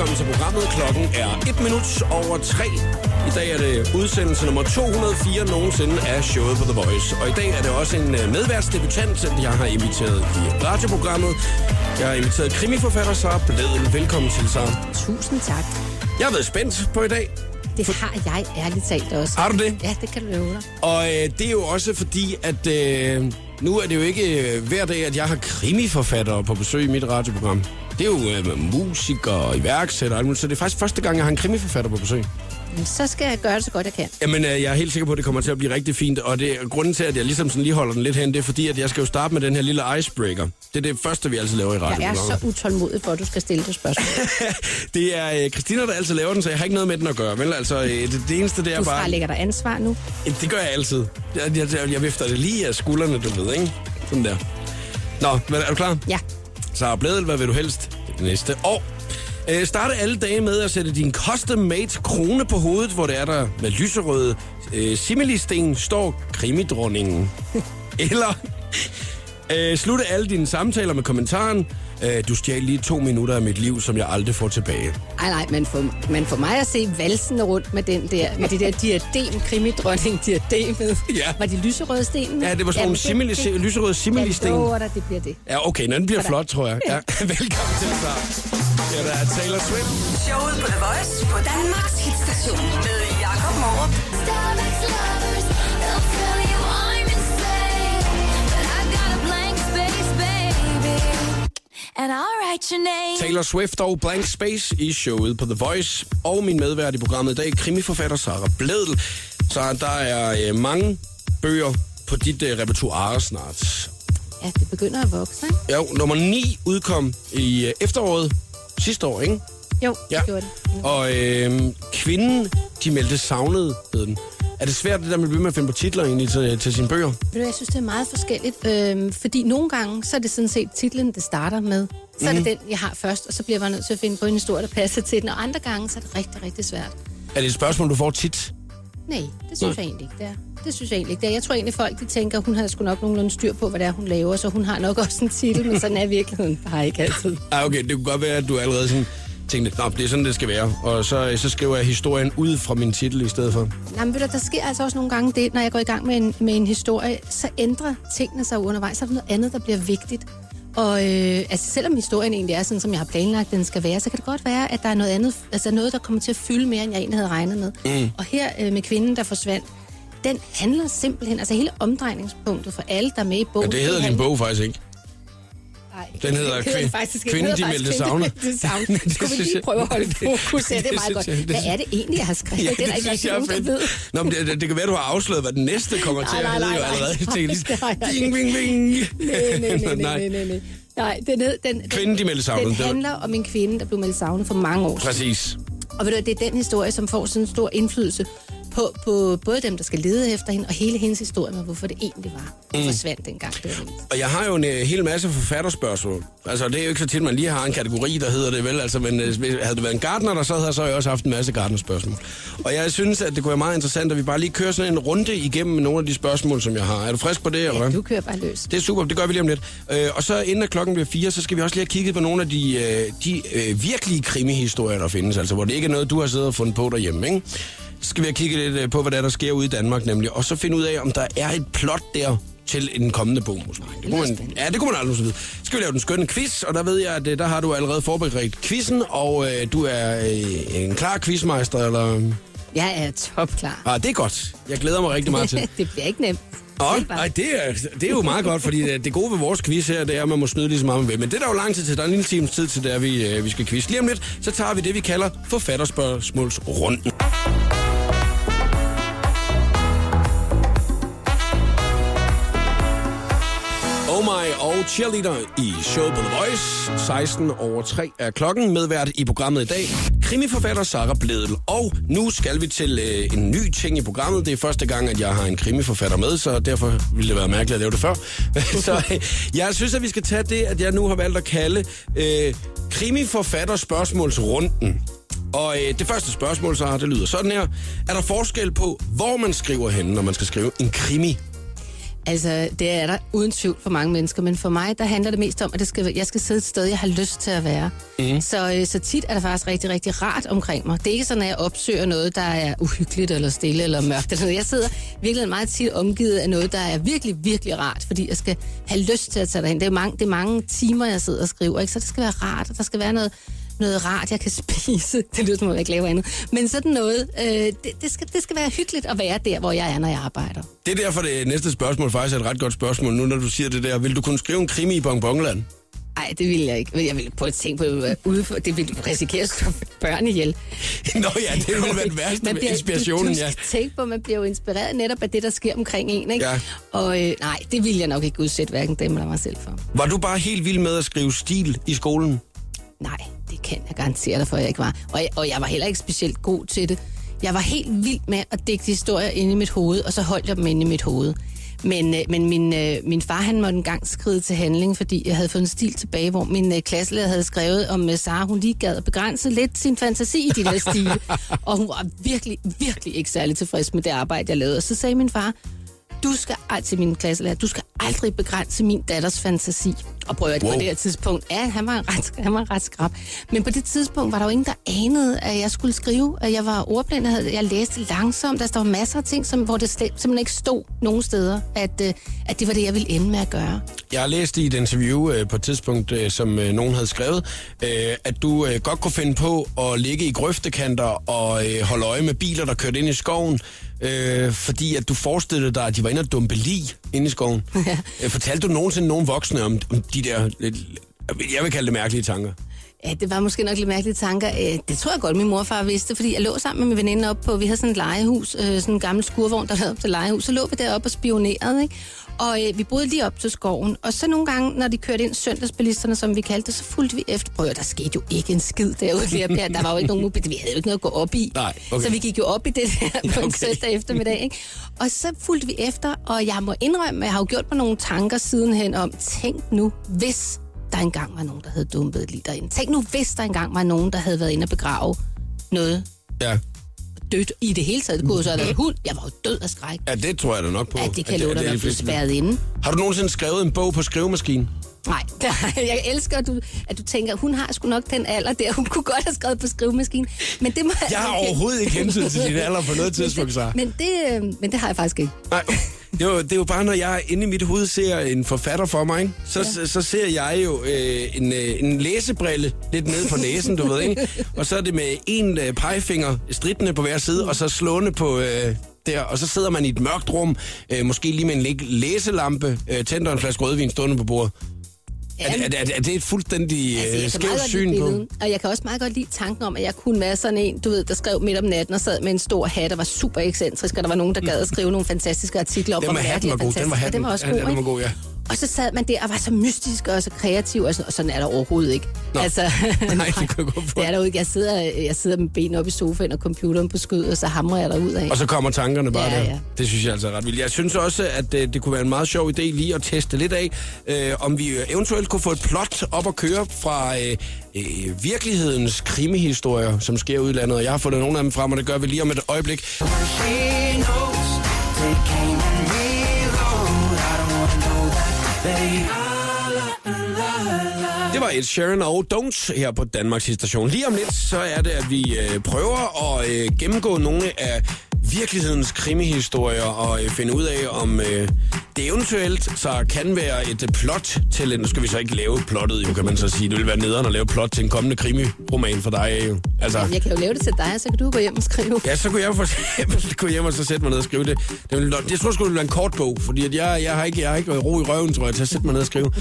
Velkommen til programmet. Klokken er 1 minut over 3. I dag er det udsendelse nummer 204 nogensinde af showet på The Voice. Og i dag er det også en øh, medværtsdebutant, jeg har inviteret i radioprogrammet. Jeg har inviteret krimiforfatter Sara Bledel. Velkommen til, Sara. Tusind tak. Jeg har været spændt på i dag. Det har jeg ærligt talt også. Har du det? Ja, det kan du love dig. Og øh, det er jo også fordi, at øh, nu er det jo ikke øh, hver dag, at jeg har krimiforfattere på besøg i mit radioprogram. Det er jo øh, musikere og iværksættere og alt muligt, så det er faktisk første gang, jeg har en krimiforfatter på besøg. Men så skal jeg gøre det så godt jeg kan. Jamen, øh, jeg er helt sikker på, at det kommer til at blive rigtig fint, og det grunden til, at jeg ligesom sådan lige holder den lidt hen, det er fordi, at jeg skal jo starte med den her lille icebreaker. Det er det første, vi altid laver i Jeg er så utålmodig for, at du skal stille det spørgsmål. det er øh, Christina, der altid laver den, så jeg har ikke noget med den at gøre. Vel, altså, øh, det, det eneste, det er Du bare... fralægger dig ansvar nu. Det gør jeg altid. Jeg, jeg, jeg, jeg vifter det lige af skuldrene, du ved, ikke? Sådan der. Nå, men er du klar? Ja. Så Bledel, hvad vil du helst det næste år? Øh, starte alle dage med at sætte din custom-made krone på hovedet, hvor det er der med lyserøde øh, similisten står krimidronningen. Eller øh, slutte alle dine samtaler med kommentaren, øh, du stjal lige to minutter af mit liv, som jeg aldrig får tilbage. Ej, nej, men for, men for mig at se valsende rundt med den der, med det der diadem, krimidronning diademet. Ja. Var de lyserøde sten? Ja, det var sådan nogle simili, lyserøde similisten. Jeg lover dig, det bliver det. Ja, okay, den bliver flot, tror jeg. Ja. Velkommen til, så. Ja, der er Taylor Swift. Showet på The Voice på Danmarks hitstation med Jakob Morup. Starbucks And I'll write your name. Taylor Swift og Blank Space i showet på The Voice. Og min medvært i programmet i dag, krimiforfatter Sara Bledel. Så der er øh, mange bøger på dit øh, repertoire snart. Ja, det begynder at vokse, ikke? Jo, nummer 9 udkom i øh, efteråret sidste år, ikke? Jo, Ja. det gjorde det. Og øh, kvinden, de meldte savnet, hed den. Er det svært, det der med at blive med at finde på titler egentlig til, til sine bøger? Ved du, jeg synes, det er meget forskelligt. Øhm, fordi nogle gange, så er det sådan set titlen, det starter med. Så er det den, jeg har først, og så bliver man nødt til at finde på en historie, der passer til den. Og andre gange, så er det rigtig, rigtig svært. Er det et spørgsmål, du får tit? Nej, det synes jeg egentlig ikke, det er. Det synes jeg egentlig ikke, det er. Jeg tror egentlig, folk de tænker, hun har sgu nok nogenlunde styr på, hvad det er, hun laver, så hun har nok også en titel, men sådan er virkeligheden bare ikke altid. Ah, okay, det kunne godt være, at du allerede sådan tænkte, at det er sådan, det skal være. Og så, så skriver jeg historien ud fra min titel i stedet for. Nej, men ved du, der sker altså også nogle gange det, når jeg går i gang med en, med en historie, så ændrer tingene sig undervejs, så er der noget andet, der bliver vigtigt. Og øh, altså, selvom historien egentlig er sådan, som jeg har planlagt, den skal være, så kan det godt være, at der er noget andet, altså noget, der kommer til at fylde mere, end jeg egentlig havde regnet med. Mm. Og her øh, med kvinden, der forsvandt, den handler simpelthen, altså hele omdrejningspunktet for alle, der er med i Og bogen. det hedder din handler- bog faktisk ikke. Nej, Den hedder det Den hedder de faktisk Kvinden, savnet. de meldte savnet. Det Skulle vi lige prøve at holde det- fokus? Ja, det er det meget godt. det- Hvad er det egentlig, jeg har skrevet? det er der ikke nogen, der ved. Nå, men det, det, det kan være, du har afsløret, hvad den næste kommer til Nej, at nej, hedde nej, nej, allerede. Nej, det jeg ding, bing, bing. Nej, nej, nej, nej, nej, nej. Nej, den, hed, den, den, Kvinden, de meldte savnet. Den Det handler om en kvinde, der blev meldt savnet for mange år siden. Præcis. Og ved du, det er den historie, som får sådan en stor indflydelse på, på både dem, der skal lede efter hende, og hele hendes historie med, hvorfor det egentlig var. Hun forsvandt dengang. Det var vildt. Og jeg har jo en uh, hel masse forfatterspørgsmål. Altså, det er jo ikke så tit, man lige har en kategori, der hedder det vel. Altså, men uh, havde det været en gardner, der sad her, så jeg også haft en masse gardnerspørgsmål. Og jeg synes, at det kunne være meget interessant, at vi bare lige kører sådan en runde igennem med nogle af de spørgsmål, som jeg har. Er du frisk på det, eller hvad? Du kører bare løs. Det er super, det gør vi lige om lidt. Øh, og så inden at klokken bliver fire, så skal vi også lige have kigget på nogle af de, øh, de øh, virkelige krimihistorier, der findes. Altså, hvor det ikke er noget, du har siddet og fundet på derhjemme, ikke? Skal vi have kigget lidt øh, på, hvad der, er, der sker ude i Danmark, nemlig. Og så finde ud af, om der er et plot der til en kommende bog, måske. Det kunne man, ja, det kunne man aldrig vide. Så skal vi lave den skønne quiz, og der ved jeg, at øh, der har du allerede forberedt quizzen, og øh, du er øh, en klar quizmeister, eller... Jeg er topklar. Ah, det er godt. Jeg glæder mig rigtig meget til. det bliver ikke nemt. Bare- nej, det er, det er jo meget godt, fordi det, det gode ved vores quiz her, det er, at man må snyde lige så meget, man vil. Men det er der jo lang tid til. Der er en lille times tid til, der vi, øh, vi skal quiz. Lige om lidt, så tager vi det, vi kalder forfatterspørgsmålsrunden. Og Cheerleader i showet på The Voice. 16 over 3 er klokken. Medvært i programmet i dag. Krimiforfatter Sara Bledel. Og nu skal vi til øh, en ny ting i programmet. Det er første gang, at jeg har en krimiforfatter med, så derfor ville det være mærkeligt at lave det før. så øh, jeg synes, at vi skal tage det, at jeg nu har valgt at kalde øh, krimiforfatter spørgsmålsrunden. Og øh, det første spørgsmål, så det lyder sådan her. Er der forskel på, hvor man skriver henne, når man skal skrive en krimi? Altså, det er der uden tvivl for mange mennesker, men for mig, der handler det mest om, at det skal, jeg skal sidde et sted, jeg har lyst til at være. Mm. Så, øh, så tit er det faktisk rigtig, rigtig rart omkring mig. Det er ikke sådan, at jeg opsøger noget, der er uhyggeligt, eller stille, eller mørkt. Eller noget. Jeg sidder virkelig meget tit omgivet af noget, der er virkelig, virkelig rart, fordi jeg skal have lyst til at tage derhen. Det er mange, det er mange timer, jeg sidder og skriver, ikke? så det skal være rart, og der skal være noget, noget rart, jeg kan spise. Det lyder som om, jeg ikke laver andet. Men sådan noget, øh, det, det, skal, det skal være hyggeligt at være der, hvor jeg er, når jeg arbejder. Det er derfor, det næste spørgsmål faktisk er et ret godt spørgsmål, nu når du siger det der. Vil du kunne skrive en krimi i Bongbongland? Nej, det vil jeg ikke. Men Jeg vil på at tænke på, at ude for, det vil risikere at slå børn ihjel. Nå ja, det ville være den værste Man bliver- inspirationen, du, ja. du tænke på, at man bliver jo inspireret netop af det, der sker omkring en, ikke? Ja. Og øh, nej, det vil jeg nok ikke udsætte hverken dem eller mig selv for. Var du bare helt vild med at skrive stil i skolen? Nej, det kan jeg garantere dig for, at jeg ikke var. Og jeg, og jeg var heller ikke specielt god til det. Jeg var helt vild med at digte historier inde i mit hoved, og så holdt jeg dem inde i mit hoved. Men, øh, men min, øh, min far han måtte engang skride til handling, fordi jeg havde fået en stil tilbage, hvor min øh, klasselærer havde skrevet om øh, Sara, hun lige gad at begrænse lidt sin fantasi i de der stile. og hun var virkelig, virkelig ikke særlig tilfreds med det arbejde, jeg lavede. Og så sagde min far, du skal til min klasselærer, du skal aldrig begrænse min datters fantasi. Og prøv at wow. På det her tidspunkt, ja, han var, ret, han var ret skrab. Men på det tidspunkt var der jo ingen, der anede, at jeg skulle skrive, at jeg var ordblind, jeg, havde, jeg læste langsomt, der var masser af ting, som, hvor det simpelthen ikke stod nogen steder, at, øh, at det var det, jeg ville ende med at gøre. Jeg har læst i et interview øh, på et tidspunkt, øh, som øh, nogen havde skrevet, øh, at du øh, godt kunne finde på at ligge i grøftekanter og øh, holde øje med biler, der kørte ind i skoven, øh, fordi at du forestillede dig, at de var inde og dumpe lig inde i skoven. Ja. øh, fortalte du nogensinde nogen voksne om, om de der, lidt, jeg vil kalde det mærkelige tanker? Ja, det var måske nok lidt mærkelige tanker. Øh, Det tror jeg godt, min morfar vidste, fordi jeg lå sammen med min veninde op på, vi havde sådan et legehus, øh, sådan en gammel skurvogn, der lavede op til legehus. Så lå vi deroppe og spionerede, ikke? Og øh, vi boede lige op til skoven. Og så nogle gange, når de kørte ind, søndagsbilisterne, som vi kaldte det, så fulgte vi efter. Prøv der skete jo ikke en skid derude. Der, der var jo ikke nogen mobil. Vi havde jo ikke noget at gå op i. Nej, okay. Så vi gik jo op i det der på en Okay. søndag eftermiddag, ikke? Og så fulgte vi efter, og jeg må indrømme, at jeg har jo gjort mig nogle tanker sidenhen om, tænk nu, hvis der engang var nogen, der havde dumpet lige derinde. Tænk nu, hvis der engang var nogen, der havde været inde og begrave noget Ja. dødt i det hele taget. Det kunne jo så have været hund. Jeg var jo død af skræk. ja, det tror jeg da nok på. At det kan At love dig at blive spærret inde. Har du nogensinde skrevet en bog på skrivemaskinen? Nej, jeg elsker, at du, at du tænker, hun har sgu nok den alder der. Hun kunne godt have skrevet på skrivemaskinen. Men det må Jeg har overhovedet ikke hensyn til din alder på noget tidspunkt, så. Men det, øh, men det har jeg faktisk ikke. Nej, det er, jo, det er jo bare, når jeg inde i mit hoved ser en forfatter for mig, ikke? Så, ja. så, så ser jeg jo øh, en, øh, en læsebrille lidt ned på næsen, du ved, ikke? Og så er det med en øh, pegefinger stridende på hver side, og så slående på... Øh, der, og så sidder man i et mørkt rum, øh, måske lige med en læ- læselampe, øh, tænder en flaske rødvin stående på bordet. Er, det- er, er, er det et fuldstændig Altså, øh, skævt syn på? og jeg kan også meget godt lide tanken om, at jeg kunne være sådan en, du ved, der skrev midt om natten og sad med en stor hat og var super ekscentrisk, og der var nogen, der gad at skrive nogle fantastiske artikler om, hvor var mærkelig hatten og var god, den var fantastisk. den var også god, den var god, ja. Og så sad man der og var så mystisk og så kreativ, og sådan, og sådan er der overhovedet ikke. Nå. Altså, Nej, det kan jeg godt få. Det er der jo ikke. Jeg sidder, jeg sidder med benene op i sofaen og computeren på skød, og så hamrer jeg derud af. Og så kommer tankerne bare Ja, der. ja. Det synes jeg altså er ret vildt. Jeg synes også, at øh, det kunne være en meget sjov idé lige at teste lidt af, øh, om vi eventuelt kunne få et plot op at køre fra øh, øh, virkelighedens krimihistorier, som sker ude i landet. Og jeg har fundet nogle af dem frem, og det gør vi lige om et øjeblik. Det var et Sharon og Don't her på Danmarks station. Lige om lidt, så er det, at vi øh, prøver at øh, gennemgå nogle af virkelighedens krimihistorier og øh, finde ud af, om øh, det eventuelt så kan være et øh, plot til en... Nu skal vi så ikke lave plottet, jo, kan man så sige. Det vil være nederen at lave plot til en kommende krimiroman for dig, jo. Altså, Jeg kan jo lave det til dig, så kan du gå hjem og skrive. Ja, så kunne jeg for eksempel gå hjem og så sætte mig ned og skrive det. det ville, jeg tror sgu, det ville være en kort bog, fordi at jeg, jeg, har ikke, jeg har ikke ro i røven, tror jeg, til at sætte mig ned og skrive.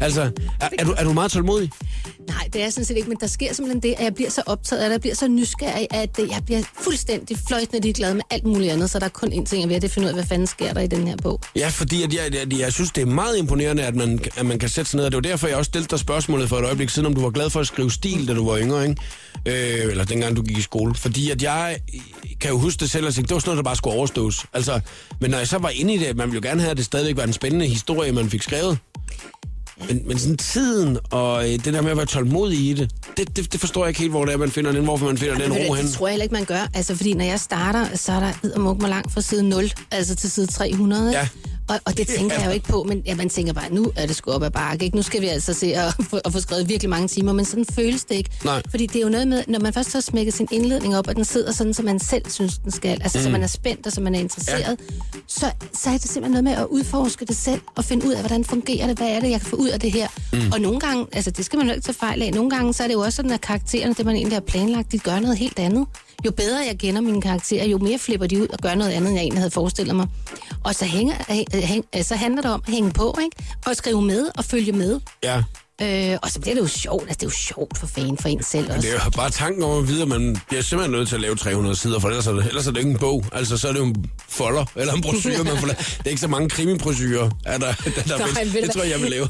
Altså, er, er, du, er du meget tålmodig? Nej, det er sådan set ikke, men der sker simpelthen det, at jeg bliver så optaget det, jeg bliver så nysgerrig, at øh, jeg bliver fuldstændig fløjtende ligeglad med alt muligt andet, så der er kun én ting, og ved, det at finde ud af, hvad fanden sker der i den her bog. Ja, fordi at jeg, jeg, jeg synes, det er meget imponerende, at man, at man kan sætte sig ned. Og det var derfor, jeg også stillede dig spørgsmålet for et øjeblik siden, om du var glad for at skrive stil, da du var yngre, ikke? Øh, eller dengang du gik i skole. Fordi at jeg kan jo huske det selv og tænke, det var sådan noget, der bare skulle overstås. Altså, men når jeg så var inde i det, man ville jo gerne have, at det stadigvæk var en spændende historie, man fik skrevet. Men, men sådan tiden og øh, det der med at være tålmodig i det, det, det, det forstår jeg ikke helt, hvor det er, man finder den, hvorfor man finder den Ved du, ro hen. det tror jeg heller ikke, man gør. Altså, fordi når jeg starter, så er der eddermuk mig langt fra side 0, altså til side 300. ikke? Ja. Og, og det tænker jeg jo ikke på, men ja, man tænker bare, nu er det sgu op ad bakke, ikke? Nu skal vi altså se at, få- at få skrevet virkelig mange timer, men sådan føles det ikke. Nej. Fordi det er jo noget med, når man først har smækket sin indledning op, og den sidder sådan, som man selv synes, den skal, altså mm. så man er spændt, og så man er interesseret, ja. så, så er det simpelthen noget med at udforske det selv, og finde ud af, hvordan fungerer det, hvad er det, jeg kan få ud af det her. Mm. Og nogle gange, altså det skal man jo ikke tage fejl af, nogle gange, så er det jo også sådan, at karaktererne, det man egentlig har planlagt, de gør noget helt andet. Jo bedre jeg kender mine karakterer, jo mere flipper de ud og gør noget andet, end jeg egentlig havde forestillet mig. Og så, hænger, hæ- hæ- så handler det om at hænge på, ikke? Og skrive med og følge med. Ja. Øh, og så bliver det jo sjovt. Altså, det er jo sjovt for fan for en selv også. Det er jo bare tanken over at vide, at man bliver simpelthen nødt til at lave 300 sider, for ellers er det, ellers er det ikke en bog. Altså, så er det jo en folder, eller en brochure, man får lavet. Det er ikke så mange krimibrochurer, er der, der, der ved du Det tror jeg, jeg vil lave.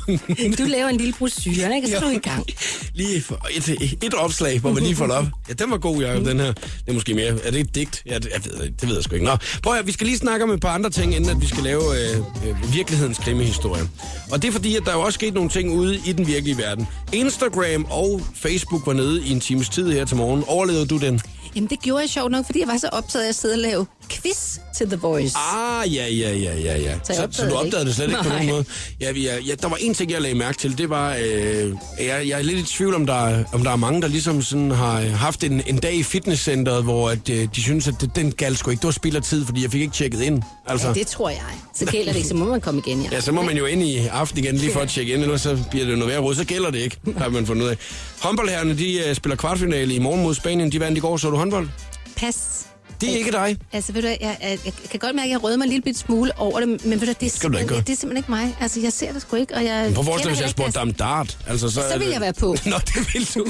Du laver en lille brochure, ikke? Så er du i gang. Lige for et, et opslag, hvor man lige får det op. Ja, den var god, Jacob, den her. Det er måske mere... Er det et digt? Ja, det, jeg ved, det ved jeg sgu ikke. Nå, prøv at, vi skal lige snakke om et par andre ting, inden at vi skal lave øh, øh, virkelighedens krimihistorie. Og det er fordi, at der er jo også sket nogle ting ude i den virkelige verden. Instagram og Facebook var nede i en times tid her til morgen. Overlevede du den? Jamen, det gjorde jeg sjovt nok, fordi jeg var så optaget af at sidde og lave quiz til The Voice. Ah, ja, ja, ja, ja, ja. Så Så, så opdagede du det opdagede det slet ikke på Nej. nogen måde? Ja, vi er, ja, der var en ting, jeg lagde mærke til. Det var, øh, jeg, jeg er lidt i tvivl, om der, er- om der er mange, der ligesom sådan har haft en, en dag i fitnesscenteret, hvor at, øh, de synes, at det, den galt sgu ikke. Det var spild af tid, fordi jeg fik ikke tjekket ind. Altså, Ja, det tror jeg. Så gælder det ikke, så må man komme igen, ja. Ja, så må man jo ind i aften igen lige for at tjekke ind, ellers så bliver det jo noget værre råd. Så gælder det ikke, har man fundet ud af. Håndboldherrerne, de uh, spiller kvartfinale i morgen mod Spanien. De vandt i går, så du håndbold? Pas. Det er ikke dig. Altså, ved du, jeg, jeg, jeg kan godt mærke, at jeg røder mig en lille smule over det, men ved du, det er, Skal du ikke gøre. det er simpelthen ikke mig. Altså, jeg ser det sgu ikke, og jeg På vores hvis jeg spurgte dig om dart. Altså, så, Så vil det- jeg være på. Nå, det vil du.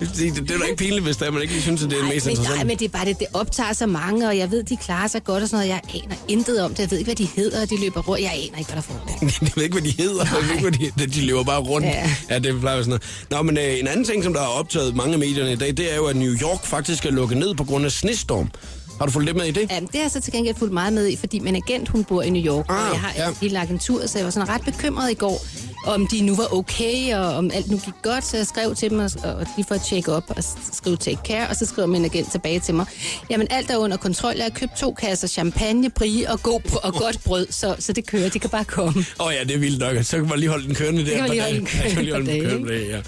det, det, det er da ikke pinligt, hvis det er, man ikke lige synes, at det er det Nej, mest men, nej, interessante. men det er bare det, det optager så mange, og jeg ved, de klarer sig godt og sådan noget. Jeg aner intet om det. Jeg ved ikke, hvad de hedder, og de løber rundt. Jeg aner ikke, hvad der foregår. Jeg ved ikke, hvad de hedder. Jeg ved ikke, hvad de, de lever bare rundt. Ja. ja det plejer sådan noget. Nå, men øh, en anden ting, som der har optaget mange af medierne i dag, det er jo, at New York faktisk er lukket ned på grund af snestorm. Har du fulgt lidt med i det? Ja, det har jeg så til gengæld fulgt meget med i, fordi min agent, hun bor i New York, Ah, og jeg har ja. ja. hele agenturet, så jeg var sådan ret bekymret i går, om de nu var okay, og om alt nu gik godt, så jeg skrev til dem, og, og lige for at tjekke op og skrive take care, og så skrev min agent tilbage til mig, jamen alt er under kontrol, jeg har købt to kasser champagne, brie og, god, og godt brød, så, så det kører, de kan bare komme. Åh oh, ja, det er vildt nok. Så kan man lige holde den kørende der. kan man et lige holde den lige holde den kørende kørende, ja.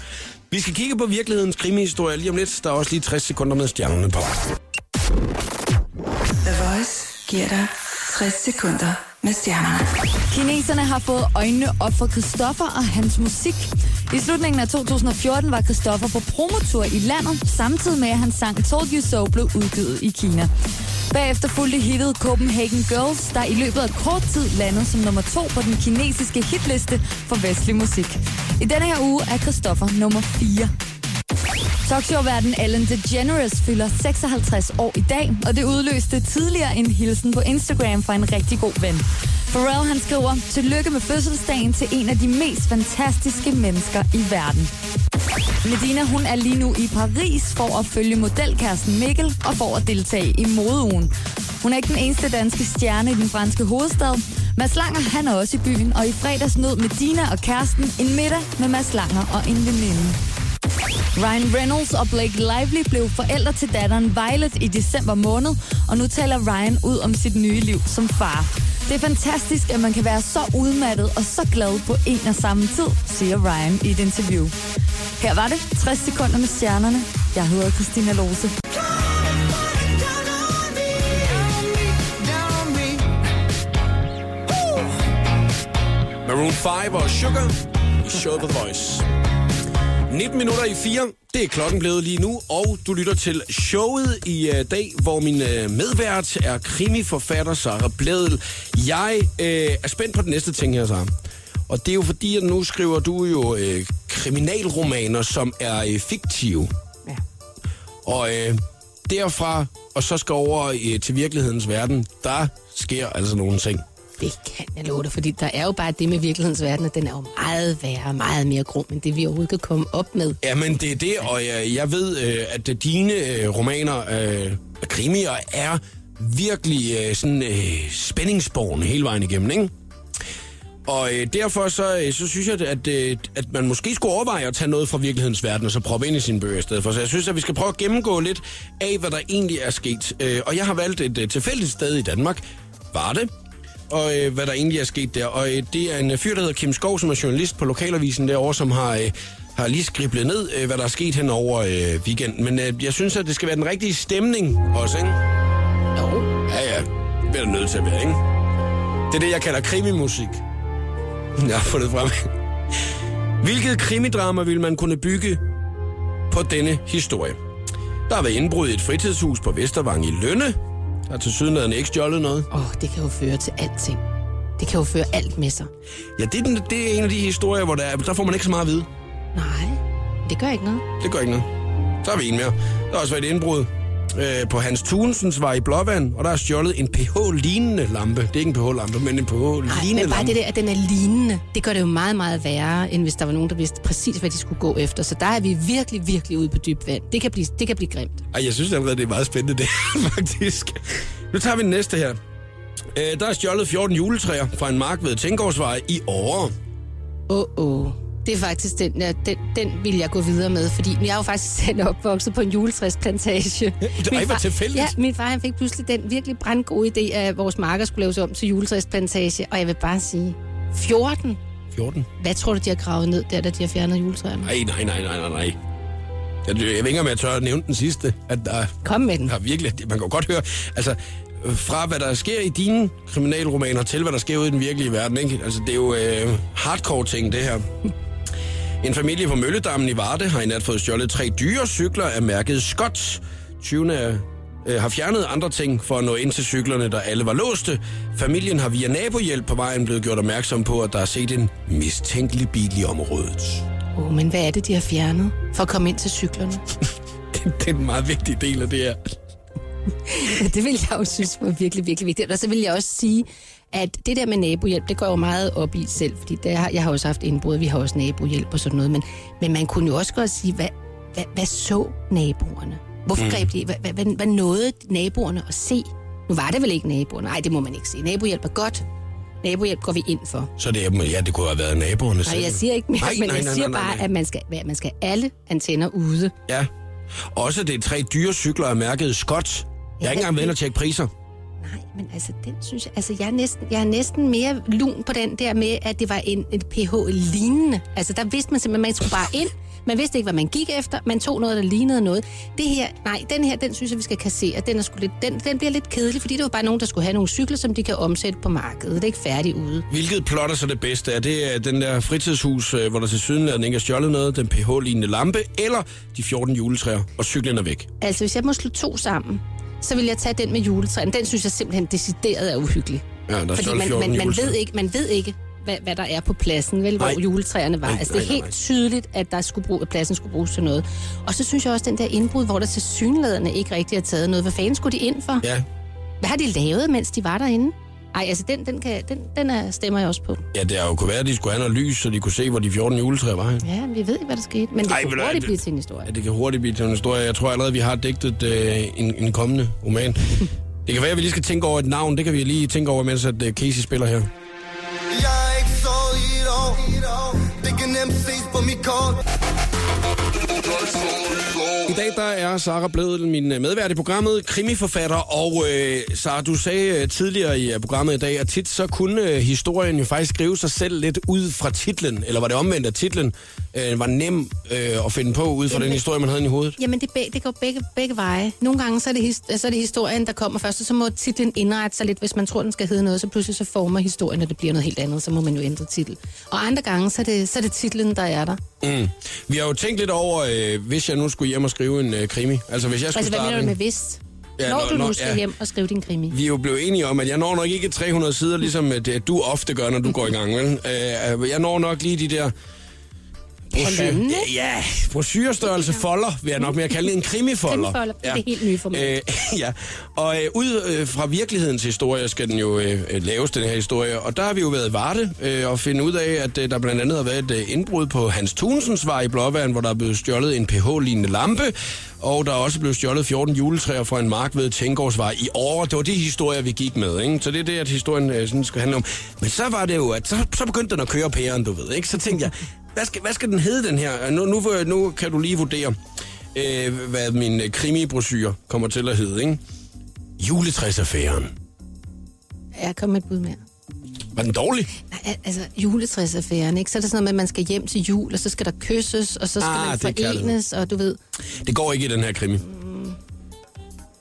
Vi skal kigge på virkelighedens krimihistorie lige om lidt. Der er også lige 60 sekunder med stjernerne på. The Voice giver dig 60 sekunder med stjernerne. Kineserne har fået øjnene op for Christoffer og hans musik. I slutningen af 2014 var Christoffer på promotur i landet, samtidig med at hans sang Told You So blev udgivet i Kina. Bagefter fulgte hittet Copenhagen Girls, der i løbet af kort tid landede som nummer to på den kinesiske hitliste for vestlig musik. I denne her uge er Christoffer nummer 4. Talkshow-verden Ellen DeGeneres fylder 56 år i dag, og det udløste tidligere en hilsen på Instagram fra en rigtig god ven. Pharrell han skriver, tillykke med fødselsdagen til en af de mest fantastiske mennesker i verden. Medina hun er lige nu i Paris for at følge modelkæresten Mikkel og for at deltage i modeugen. Hun er ikke den eneste danske stjerne i den franske hovedstad. Mads Langer han er også i byen, og i fredags nød Medina og kæresten en middag med Mads Langer og en veninde. Ryan Reynolds og Blake Lively blev forældre til datteren Violet i december måned, og nu taler Ryan ud om sit nye liv som far. Det er fantastisk, at man kan være så udmattet og så glad på en og samme tid, siger Ryan i et interview. Her var det 60 sekunder med stjernerne. Jeg hedder Christina Lose. Maroon 5 og Sugar i Show The Voice. 19 minutter i 4, det er klokken blevet lige nu, og du lytter til showet i uh, dag, hvor min uh, medvært er krimiforfatter Sara Bledel. Jeg uh, er spændt på den næste ting her, Sara. Og det er jo fordi, at nu skriver du jo uh, kriminalromaner, som er uh, fiktive. Ja. Og uh, derfra, og så skal over uh, til virkelighedens verden, der sker altså nogle ting. Det kan jeg love dig, fordi der er jo bare det med virkelighedens verden, at den er jo meget værre, meget mere grum, end det vi overhovedet kan komme op med. Jamen, det er det, og jeg, jeg ved, øh, at dine øh, romaner, øh, krimier, er virkelig øh, sådan øh, spændingsborgen hele vejen igennem, ikke? Og øh, derfor så, øh, så synes jeg, at, øh, at man måske skulle overveje at tage noget fra virkelighedens verden, og så proppe ind i sine bøger i stedet for. Så jeg synes, at vi skal prøve at gennemgå lidt af, hvad der egentlig er sket. Øh, og jeg har valgt et øh, tilfældigt sted i Danmark, Varde, og øh, hvad der egentlig er sket der. Og øh, det er en øh, fyr, der hedder Kim Skov, som er journalist på Lokalavisen derovre, som har, øh, har lige skriblet ned, øh, hvad der er sket hen over øh, weekenden. Men øh, jeg synes, at det skal være den rigtige stemning også, ikke? Jo. Ja, ja. Det er nødt til at være, ikke? Det er det, jeg kalder krimimusik. Jeg har fundet frem. Hvilket krimidrama vil man kunne bygge på denne historie? Der har været indbrud i et fritidshus på Vestervang i Lønne. Der har til sydenlandet ikke stjålet noget. Åh, oh, det kan jo føre til alting. Det kan jo føre alt med sig. Ja, det er, den, det er en af de historier, hvor der, er, der får man ikke så meget at vide. Nej, det gør ikke noget. Det gør ikke noget. Så har vi en mere. Der har også været et indbrud øh, på Hans Tunesens var i Blåvand, og der er stjålet en pH-lignende lampe. Det er ikke en pH-lampe, men en pH-lignende men bare lampe. det der, at den er lignende, det gør det jo meget, meget værre, end hvis der var nogen, der vidste præcis, hvad de skulle gå efter. Så der er vi virkelig, virkelig ude på dybt vand. Det kan blive, det kan blive grimt. Ej, jeg synes allerede, det er meget spændende, det her, faktisk. Nu tager vi den næste her. Øh, der er stjålet 14 juletræer fra en mark ved Tænkårdsvej i Åre. Åh, oh, oh. Det er faktisk den, ja, den, den vil jeg gå videre med, fordi jeg er jo faktisk selv opvokset på en juletræsplantage. Ej, hvor tilfældigt. Ja, min far han fik pludselig den virkelig brandgode idé, at vores marker skulle laves om til juletræsplantage. Og jeg vil bare sige, 14. 14? Hvad tror du, de har gravet ned der, da de har fjernet juletræerne? Nej, nej, nej, nej, nej, nej. Jeg, jeg ved ikke, om jeg tør at nævne den sidste. At der Kom med den. har virkelig... Man kan godt høre... Altså, fra hvad der sker i dine kriminalromaner til hvad der sker ude i den virkelige verden, ikke? Altså, det er jo øh, hardcore ting, det her. En familie på Mølledammen i Varde har i nat fået stjålet tre dyre cykler af mærket Scott. 20. er øh, har fjernet andre ting for at nå ind til cyklerne, der alle var låste. Familien har via nabohjælp på vejen blevet gjort opmærksom på, at der er set en mistænkelig bil i området. Åh, oh, men hvad er det, de har fjernet for at komme ind til cyklerne? det er en meget vigtig del af det her. det vil jeg jo synes var virkelig, virkelig vigtigt. Og så vil jeg også sige, at det der med nabohjælp, det går jo meget op i selv, fordi der har, jeg har også haft indbrud, vi har også nabohjælp og sådan noget, men, men man kunne jo også godt sige, hvad, hvad, hvad så naboerne? Hvorfor mm. greb de? Hvad, hvad, hvad, hvad nåede naboerne at se? Nu var det vel ikke naboerne? Nej, det må man ikke se. Nabohjælp er godt. Nabohjælp går vi ind for. Så det er, ja, det kunne have været naboerne selv. Nej, jeg siger ikke mere, Nej, men nej, jeg nej, siger nej, nej, bare, nej. at man skal, man skal alle antenner ude. Ja. Også det er tre dyre cykler af mærket Scott. Jeg har ikke engang inde og tjekke priser. Nej, men altså, den synes jeg... Altså, jeg er, næsten, jeg er næsten mere lun på den der med, at det var en, en pH-lignende. Altså, der vidste man simpelthen, man skulle bare ind. Man vidste ikke, hvad man gik efter. Man tog noget, der lignede noget. Det her, nej, den her, den synes jeg, vi skal kassere. Den, er sgu lidt, den, den bliver lidt kedelig, fordi det var bare nogen, der skulle have nogle cykler, som de kan omsætte på markedet. Det er ikke færdigt ude. Hvilket plot er så det bedste? Er det øh, den der fritidshus, øh, hvor der til sydenlandet ikke er stjålet noget, den pH-lignende lampe, eller de 14 juletræer, og cyklen er væk? Altså, hvis jeg må slå to sammen, så vil jeg tage den med juletræen. Den synes jeg simpelthen decideret er uhyggelig. Ja, der er Fordi man, 14 man, man, ved ikke, man ved ikke, hvad, hvad der er på pladsen, vel, hvor Nej. juletræerne var. Nej, altså, det er nej, helt nej. tydeligt, at, der skulle bruge, at pladsen skulle bruges til noget. Og så synes jeg også, den der indbrud, hvor der til synlæderne ikke rigtig har taget noget. Hvad fanden skulle de ind for? Ja, Hvad har de lavet, mens de var derinde? Ej, altså, den, den, kan, den, den er, stemmer jeg også på. ja, det har jo kunne være, at de skulle have noget lys, så de kunne se, hvor de 14 juletræer var. Ja, vi ved ikke, hvad der skete. Men det Ej, hvad, hurtigt det- blive til en historie. Ja, det kan hurtigt blive til en historie. Jeg tror allerede, vi har digtet øh, en, en kommende roman. Det kan være, at vi lige skal tænke over et navn. Det kan vi lige tænke over, mens at, øh, Casey spiller her. Jeg er ikke så i et år Det kan nemt ses på mit kort i dag der er Sara Bledel min øh, medvært i programmet, krimiforfatter, og øh, Sara, du sagde øh, tidligere i øh, programmet i dag, at tit så kunne øh, historien jo faktisk skrive sig selv lidt ud fra titlen, eller var det omvendt, af titlen øh, var nem øh, at finde på ud fra den historie, man havde i hovedet? Jamen, det, det går begge, begge veje. Nogle gange så er, det his- så er det historien, der kommer først, og så må titlen indrette sig lidt. Hvis man tror, den skal hedde noget, så pludselig så former historien, og det bliver noget helt andet, så må man jo ændre titel. Og andre gange, så er det, så er det titlen, der er der. Mm. Vi har jo tænkt lidt over, øh, hvis jeg nu skulle hjem og skrive en øh, krimi. Altså, hvis jeg skulle Altså, hvad starte mener du med vist? Ja, når når- du nu skal ja. hjem og skrive din krimi. Vi er jo blevet enige om, at jeg når nok ikke 300 sider, ligesom at øh, du ofte gør, når du går i gang, vel? Øh, jeg når nok lige de der... Halvanden, ikke? ja, folder, vil jeg nok mere kalde det. En krimifolder. Krimifolder, det er helt nye format. Øh, ja, og øh, ud øh, fra virkelighedens historie skal den jo øh, laves, den her historie. Og der har vi jo været i Varde øh, og finde ud af, at øh, der blandt andet har været et øh, indbrud på Hans Tunsens vej i Blåvand, hvor der er blevet stjålet en pH-lignende lampe. Og der er også blevet stjålet 14 juletræer fra en mark ved Tængårdsvej i år. Det var de historier, vi gik med, ikke? Så det er det, at historien øh, sådan skal handle om. Men så var det jo, at så, så begyndte den at køre pæren, du ved, ikke? Så tænkte jeg, hvad skal, hvad skal den hedde, den her? Nu, nu, nu kan du lige vurdere, øh, hvad min krimi-brochure kommer til at hedde, ikke? Juletræsaffæren. Jeg kom med et bud mere. Var den dårlig? Nej, al- altså juletræsaffæren, ikke? Så er det sådan noget med, at man skal hjem til jul, og så skal der kysses, og så skal Ah, man forenes, og du ved... Det går ikke i den her krimi.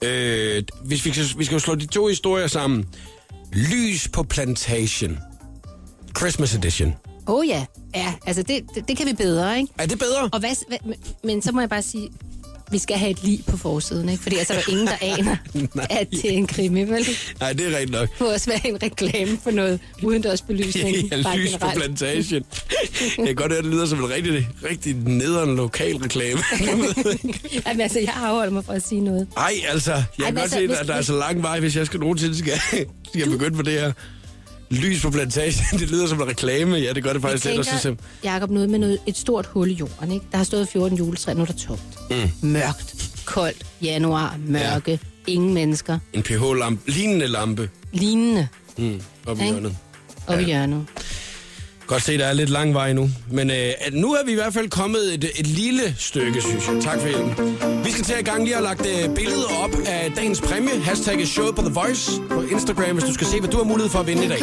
Øh, hvis vi, skal, vi skal jo slå de to historier sammen. Lys på plantation. Christmas edition. Åh oh, ja, ja, altså det, det, det kan vi bedre, ikke? Er det bedre? Og hvad, hvad, men så må jeg bare sige, vi skal have et lig på forsiden, ikke? Fordi altså, er der ingen, der aner, Nej. at det er en krimi, vel? Nej, det er rigtigt nok. Det også være en reklame for noget udendørsbelysning. Ja, bare lys på plantation. Jeg kan godt høre, at det lyder som en rigtig, rigtig nederen lokal reklame. Jamen, altså, jeg afholder mig fra at sige noget. Ej, altså, jeg kan men godt altså, se, at der er så lang vej, hvis jeg skal nogensinde skal, skal begynde på det her. Lys på plantation, det lyder som en reklame. Ja, det gør det faktisk lidt. Og så tænker, Jacob, noget med noget, et stort hul i jorden, ikke? Der har stået 14 juletræer, nu er der tomt. Mm. Mørkt, koldt, januar, mørke, ja. ingen mennesker, en pH-lampe, lignende lampe lignende mm, oppe i hjørnet. ja. i hjørnet. Godt se, der er lidt lang vej nu. Men øh, nu er vi i hvert fald kommet et, et lille stykke, synes jeg. Tak for hjælpen. Vi skal til i gang lige have lagt øh, billedet op af dagens præmie. Hashtag showet på The Voice på Instagram, hvis du skal se, hvad du har mulighed for at vinde i dag.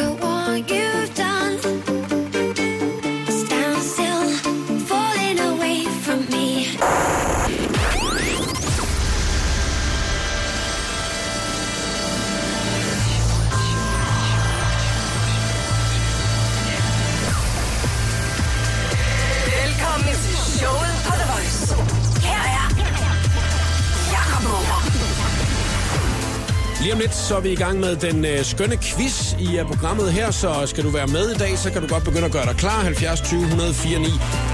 Lige om lidt, så er vi i gang med den øh, skønne quiz i uh, programmet her, så skal du være med i dag, så kan du godt begynde at gøre dig klar. 70 20 104 9.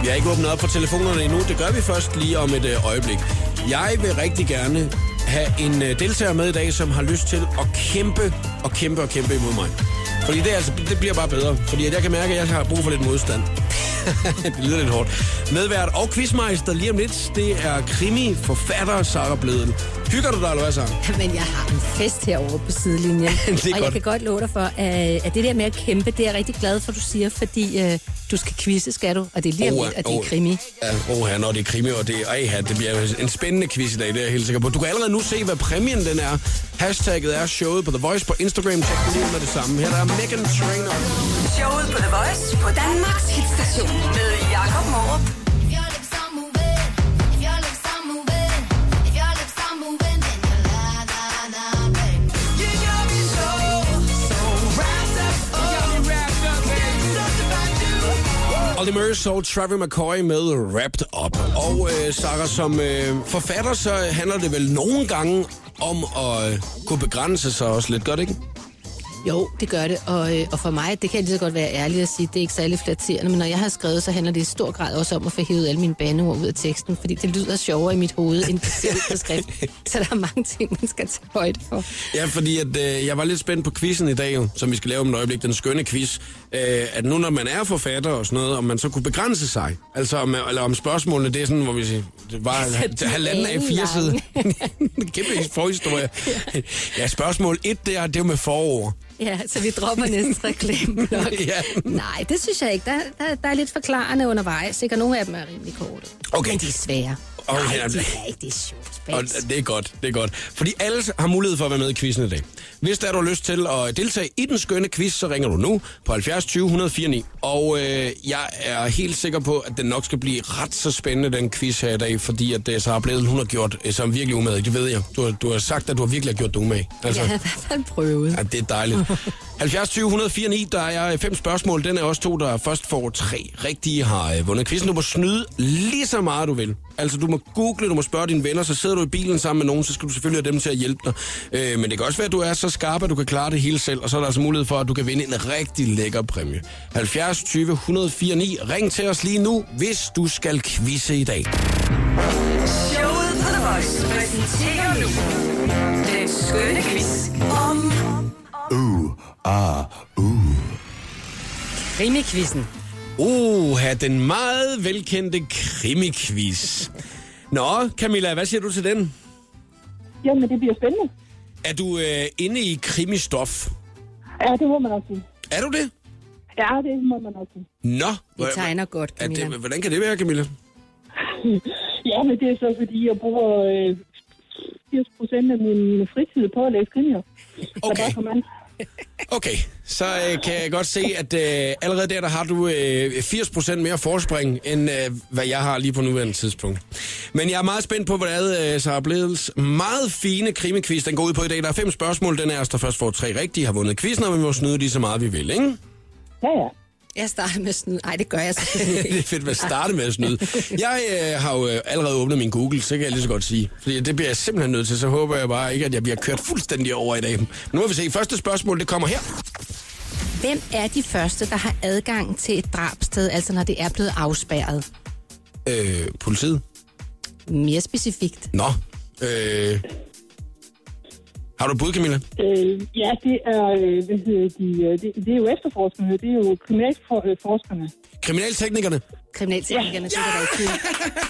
Vi har ikke åbnet op for telefonerne endnu, det gør vi først lige om et øh, øjeblik. Jeg vil rigtig gerne have en øh, deltager med i dag, som har lyst til at kæmpe og kæmpe og kæmpe imod mig. Fordi det, altså, det bliver bare bedre, fordi at jeg kan mærke, at jeg har brug for lidt modstand. det lyder lidt hårdt. Medvært og quizmeister lige om lidt, det er krimi, forfatter Sara Bledel. Hygger du dig, eller hvad, Sara? Men jeg har en fest herovre på sidelinjen. Det er og godt. jeg kan godt love dig for, at, det der med at kæmpe, det er jeg rigtig glad for, du siger, fordi øh, du skal quizze, skal du? Og det er lige om Åh, lidt, og det er krimi. Ja, oh, når det er krimi, og det, ej, ja, det bliver en spændende quiz i dag, det er jeg helt sikker på. Du kan allerede nu se, hvad præmien den er. Hashtagget er showet på The Voice på Instagram. Tjek den lige med det samme. Her der er Megan Trainor. Showet på The Voice på Danmarks hitstation med Jakob Morup. Murs og Travis McCoy med Wrapped Up. Og øh, Sarah, som øh, forfatter, så handler det vel nogle gange om at øh, kunne begrænse sig også lidt, gør det ikke? Jo, det gør det, og, øh, og for mig, det kan jeg lige så godt være ærlig at sige, det er ikke særlig flatterende, men når jeg har skrevet, så handler det i stor grad også om at få hævet alle mine bandeord ud af teksten, fordi det lyder sjovere i mit hoved, end det ser på skrift. Så der er mange ting, man skal tage højde for. Ja, fordi at, øh, jeg var lidt spændt på quizzen i dag, jo, som vi skal lave om et øjeblik, den skønne quiz. Øh, at nu, når man er forfatter og sådan noget, om man så kunne begrænse sig. Altså, om, eller om spørgsmålene, det er sådan, hvor vi siger, det var Altså, de halvanden af fire lange. Kæmpe forhistorie. ja, spørgsmål et, det er, det er jo med forord. Ja, så vi dropper næsten reklameblok. Ja. Nej, det synes jeg ikke. Der, der, der er lidt forklarende undervejs, ikke? Og nogle af dem er rimelig korte. Okay. Men de er svære. Okay, Nej, er. Det er sjovt. Og det er godt, det er godt. Fordi alle har mulighed for at være med i quizzen i dag. Hvis der er du har lyst til at deltage i den skønne quiz, så ringer du nu på 70 20 104 9. Og øh, jeg er helt sikker på, at den nok skal blive ret så spændende, den quiz her i dag, fordi at det så har blevet, hun har gjort øh, som virkelig umage. Det ved jeg. Du har, du har sagt, at du har virkelig har gjort det umage. Altså, Jeg har i hvert fald prøvet. Ja, det er dejligt. 70 20 104 9, der er øh, fem spørgsmål. Den er også to, der først får tre rigtige har øh, vundet quizzen. Du må snyde lige så meget, du vil. Altså, du må google, du må spørge dine venner, så sidder du i bilen sammen med nogen, så skal du selvfølgelig have dem til at hjælpe dig. Øh, men det kan også være, at du er så skarp, at du kan klare det hele selv, og så er der altså mulighed for, at du kan vinde en rigtig lækker præmie. 70 20 104 9. Ring til os lige nu, hvis du skal quizze i dag. Showet på The Voice præsenterer nu den skønne Rimikvisten. Uh, den meget velkendte krimiquiz. Nå, Camilla, hvad siger du til den? Jamen, det bliver spændende. Er du øh, inde i krimistof? Ja, det må man også sige. Er du det? Ja, det må man også sige. Nå. Det hvor- tegner godt, er Camilla. det, hvordan kan det være, Camilla? Ja, men det er så, fordi jeg bruger øh, 80 procent af min fritid på at læse krimier. Okay. der. Okay, så øh, kan jeg godt se, at øh, allerede der, der har du øh, 80% mere forspring, end øh, hvad jeg har lige på nuværende tidspunkt. Men jeg er meget spændt på, hvordan øh, Sarah Bledels meget fine krimiquiz, den går ud på i dag. Der er fem spørgsmål. Den er os, der først får tre rigtige, har vundet quizzen, og vi må snyde lige så meget, vi vil, ikke? Ja, ja. Jeg starter med sådan... Nej, det gør jeg selvfølgelig det er fedt at starte med at snyde. Jeg øh, har jo øh, allerede åbnet min Google, så kan jeg lige så godt sige. Fordi det bliver jeg simpelthen nødt til, så håber jeg bare ikke, at jeg bliver kørt fuldstændig over i dag. Nu må vi se. Første spørgsmål, det kommer her. Hvem er de første, der har adgang til et drabsted, altså når det er blevet afspærret? Øh, politiet. Mere specifikt. Nå. Øh, har du bud, Camilla? Øh, ja, det er, øh, hvad hedder de, øh, det, det er jo efterforskerne, det er jo kriminalforskerne. Kriminalteknikerne. Kriminalteknikerne, det er rigtigt.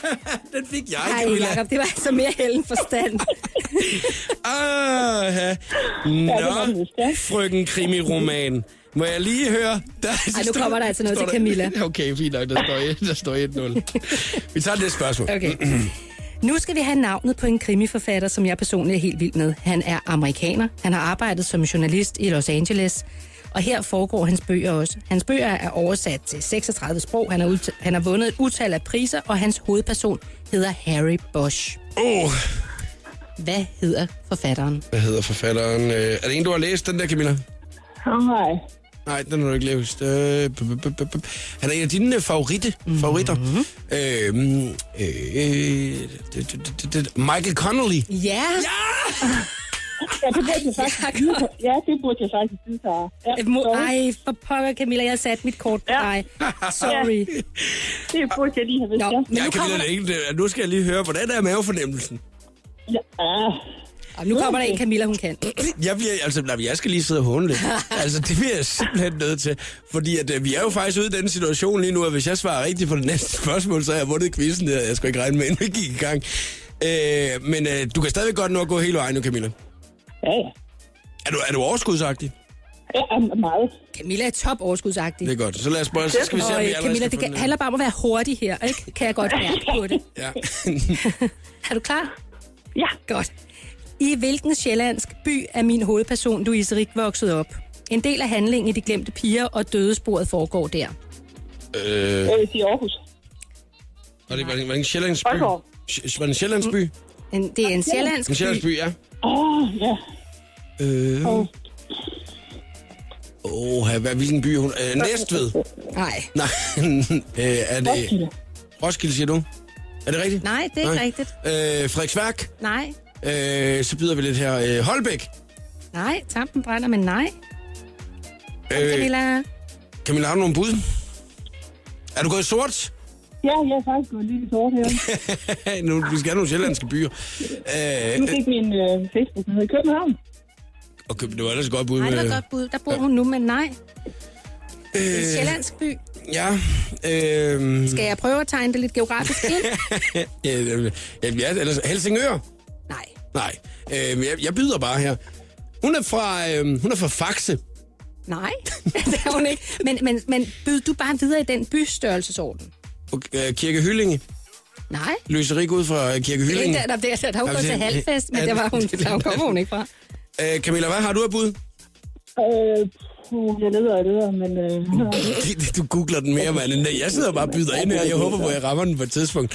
Den fik jeg, Nej, Jacob, det var altså mere held end forstand. Ah, ja. Nå, ja. frøken krimiroman. Må jeg lige høre? Der, Ej, nu kommer der altså noget står til Camilla. Okay, fint nok. Der står, et- der står 1-0. Vi tager det spørgsmål. Okay. Nu skal vi have navnet på en krimiforfatter, som jeg personligt er helt vild med. Han er amerikaner. Han har arbejdet som journalist i Los Angeles. Og her foregår hans bøger også. Hans bøger er oversat til 36 sprog. Han har, ud- han har vundet et utal af priser, og hans hovedperson hedder Harry Bosch. Oh, Hvad hedder forfatteren? hvad hedder forfatteren? Øh, Er det en, du har læst, den der, Camilla? Nej. Nej, den har du ikke læst. Øh, Han er en af dine favoritte, favoritter. Mhm. Øh, øh, øh, d- Michael Connolly. Ja! Ja, det burde jeg faktisk vide. Ja, det burde jeg faktisk vide. Ja. Ej, for pokker, Camilla, jeg har sat mit kort på Ja. dig. Sorry. Det burde jeg lige have vidst, Nå, ja. men Ja, nu kommer, Camilla, der, det er ikke, nu skal jeg lige høre, hvordan er mavefornemmelsen? ja. Ej, nu kommer der en, Camilla, hun kan. Jeg, bliver, altså, nej, jeg skal lige sidde og håne lidt. altså, det bliver jeg simpelthen nødt til. Fordi at, øh, vi er jo faktisk ude i den situation lige nu, at hvis jeg svarer rigtigt på det næste spørgsmål, så har jeg vundet quizzen der. Jeg skal ikke regne med, inden vi gik i gang. Øh, men øh, du kan stadig godt nå at gå hele vejen nu, Camilla. ja, ja. Er du, er du overskudsagtig? Ja, meget. Camilla er top overskudsagtig. Det er godt. Så lad os bare, så skal vi se, om vi allerede Camilla, det kan, handler bare om at være hurtig her, ikke? Kan jeg godt mærke på det. Ja. Er du klar? Ja. Godt. I hvilken sjællandsk by er min hovedperson, Louise Rik, vokset op? En del af handlingen i De Glemte Piger og Dødesporet foregår der. øh, Øh, i Aarhus. var det, var det, var en sjællandsby? Aalborg. Sj- Var det en sjællandsby? En, det er en sjællandsk En by. sjællandsby, ja. Åh, oh, ja. Øh. Åh. Åh, hvad, hvilken by er hun? Øh, Næstved. Nej, Nej, øh, er det... Roskilde. Roskilde, siger du? Er det rigtigt? nej, det er ikke rigtigt. Øh, Frederiksværk. Nej, Øh, så byder vi lidt her. Øh, Holbæk. nej, tampen brænder, men nej. Kom, Øh, Camilla. Camilla, har du nogle bud? Er du gået i sort? Ja, jeg er faktisk gået lidt i sort her. nu, vi skal have nogle sjællandske byer. Øh, Nu fik min øh, Facebook ned i København. okay, det var ellers et godt bud. Nej, det var et godt bud. Der bor hun nu, men nej. Det er en Øh, sjællandsk by. Ja. Øh, Skal jeg prøve at tegne det lidt geografisk ind? ja, ja, ja, ellers Helsingør. Nej. Øh, jeg, jeg byder bare her. Hun er fra, øh, hun er fra Faxe. Nej, det er hun ikke. Men, men, men byd du bare videre i den bystørrelsesorden? Okay, Kirke Hyllinge. Nej. Løse Rik ud fra Kirke Det er Hyllinge. ikke der, der, der, der, der hun gået til halvfest, men der var hun, der kommer hun ikke fra. Øh, Camilla, hvad har du af bud? Øh, puh, jeg leder og leder, men... Øh, Du googler den mere, mand. end. Jeg sidder bare og byder ind her. Jeg håber på, at jeg rammer den på et tidspunkt.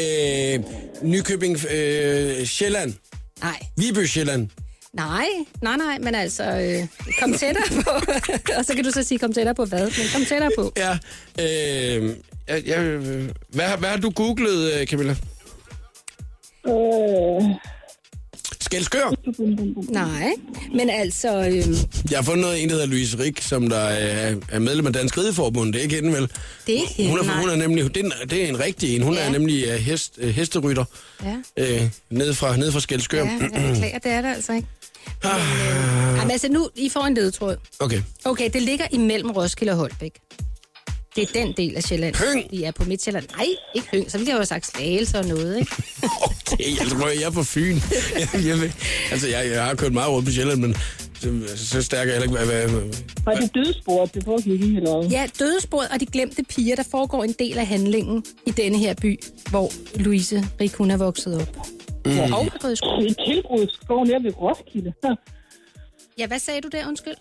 Øh, Nykøbing, øh, Sjælland. Nej, Viby, Sjælland. nej, nej, nej, men altså, øh, kom tættere på. og så kan du så sige, kom tættere på hvad, men kom tættere på. Ja. Øh, jeg, jeg, hvad, har- hvad har du googlet, øh, Camilla? øh, Skelskør. Nej, men altså, øh, Jeg har fundet noget, en, der hedder Louise Rik, som der er, er medlem af Dansk Rideforbund. Det er ikke hende, vel? det er ikke hende, Hun er, hun er nemlig, det er, en, det er en rigtig en. Hun ja. Er nemlig uh, hest, uh, hesterytter Ja, uh, ned fra, ned fra Skelskør. ja, jeg beklager, det er det altså ikke. Men, øh, jamen, altså nu, I får en ledtråd. Okay. Okay, det ligger imellem Roskilde og Holbæk. Det er den del af Sjælland. Høng. Vi er på Midtjylland. Nej, ikke Høng. Så ville jeg jo have sagt Slagelse og noget, ikke? Okay, altså prøv, jeg er fra Fyn. jeg, jeg, altså, jeg, jeg har kørt meget rundt på Sjælland, men så, så stærk er jeg heller ikke. Hvad, hvad, var det dødsport, det foregik i, eller hvad? Ja, dødesporet og de glemte piger, der foregår en del af handlingen i denne her by, hvor Louise Rik, hun er vokset op. Mm. Og gået i skole. I tilbrudsskov nede ved Roskilde. Ja, hvad sagde du der, undskyld?